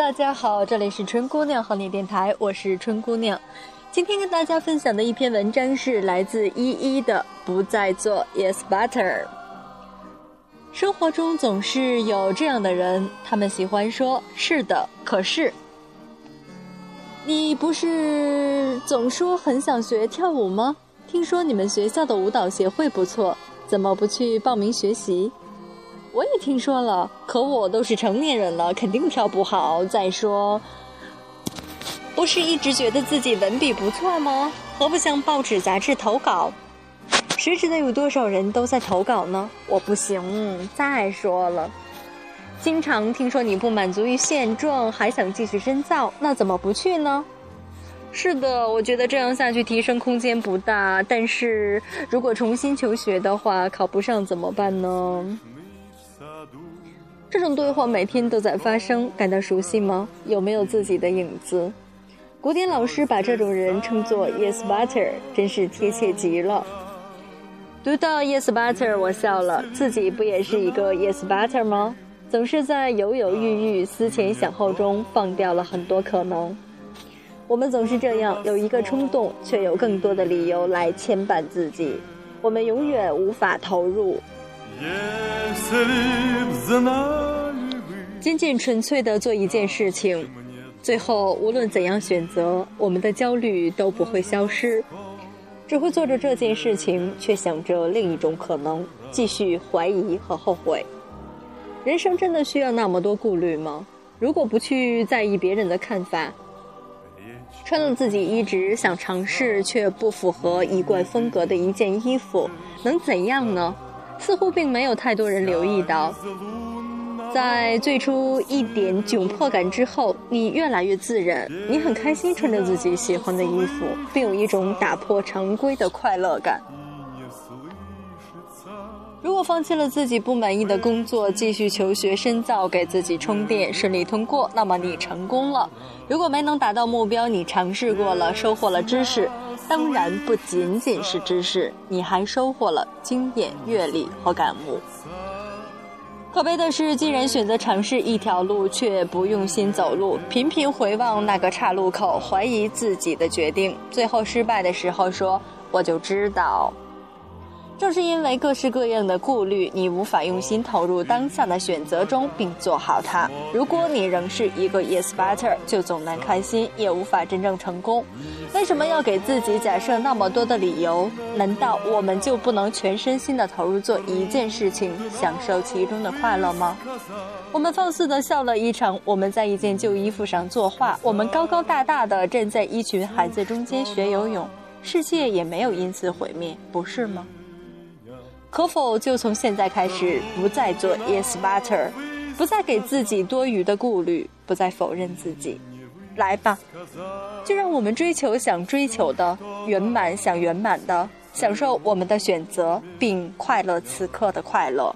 大家好，这里是春姑娘和你电台，我是春姑娘。今天跟大家分享的一篇文章是来自依依的《不再做 Yes Butter》。生活中总是有这样的人，他们喜欢说“是的，可是”。你不是总说很想学跳舞吗？听说你们学校的舞蹈协会不错，怎么不去报名学习？我也听说了，可我都是成年人了，肯定跳不好。再说，不是一直觉得自己文笔不错吗？何不向报纸杂志投稿？谁知道有多少人都在投稿呢？我不行。再说了，经常听说你不满足于现状，还想继续深造，那怎么不去呢？是的，我觉得这样下去提升空间不大。但是如果重新求学的话，考不上怎么办呢？这种对话每天都在发生，感到熟悉吗？有没有自己的影子？古典老师把这种人称作 “yes butter”，真是贴切极了。读到 “yes butter”，我笑了，自己不也是一个 “yes butter” 吗？总是在犹犹豫豫、思前想后中放掉了很多可能。我们总是这样，有一个冲动，却有更多的理由来牵绊自己。我们永远无法投入。仅仅纯粹的做一件事情，最后无论怎样选择，我们的焦虑都不会消失，只会做着这件事情，却想着另一种可能，继续怀疑和后悔。人生真的需要那么多顾虑吗？如果不去在意别人的看法，穿了自己一直想尝试却不符合一贯风格的一件衣服，能怎样呢？似乎并没有太多人留意到，在最初一点窘迫感之后，你越来越自然，你很开心穿着自己喜欢的衣服，并有一种打破常规的快乐感。如果放弃了自己不满意的工作，继续求学深造，给自己充电，顺利通过，那么你成功了。如果没能达到目标，你尝试过了，收获了知识。当然不仅仅是知识，你还收获了经验、阅历和感悟。可悲的是，既然选择尝试一条路，却不用心走路，频频回望那个岔路口，怀疑自己的决定，最后失败的时候说：“我就知道。”正是因为各式各样的顾虑，你无法用心投入当下的选择中，并做好它。如果你仍是一个 yes butter，就总难开心，也无法真正成功。为什么要给自己假设那么多的理由？难道我们就不能全身心的投入做一件事情，享受其中的快乐吗？我们放肆的笑了一场，我们在一件旧衣服上作画，我们高高大大的站在一群孩子中间学游泳，世界也没有因此毁灭，不是吗？可否就从现在开始，不再做 yes butter，不再给自己多余的顾虑，不再否认自己，来吧，就让我们追求想追求的，圆满想圆满的，享受我们的选择，并快乐此刻的快乐。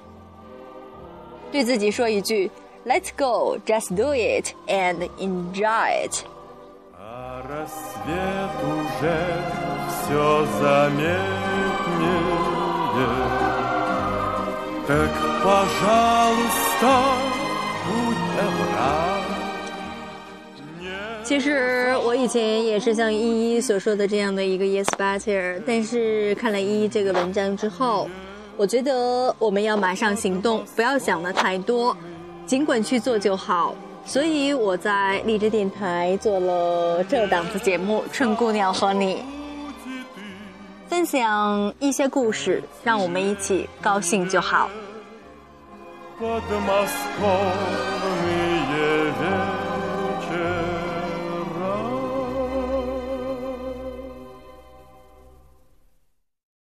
对自己说一句：Let's go, just do it and enjoy it。其实我以前也是像依依所说的这样的一个 yes butter，但是看了依依这个文章之后，我觉得我们要马上行动，不要想的太多，尽管去做就好。所以我在荔枝电台做了这档子节目《春姑娘和你》。分享一些故事，让我们一起高兴就好。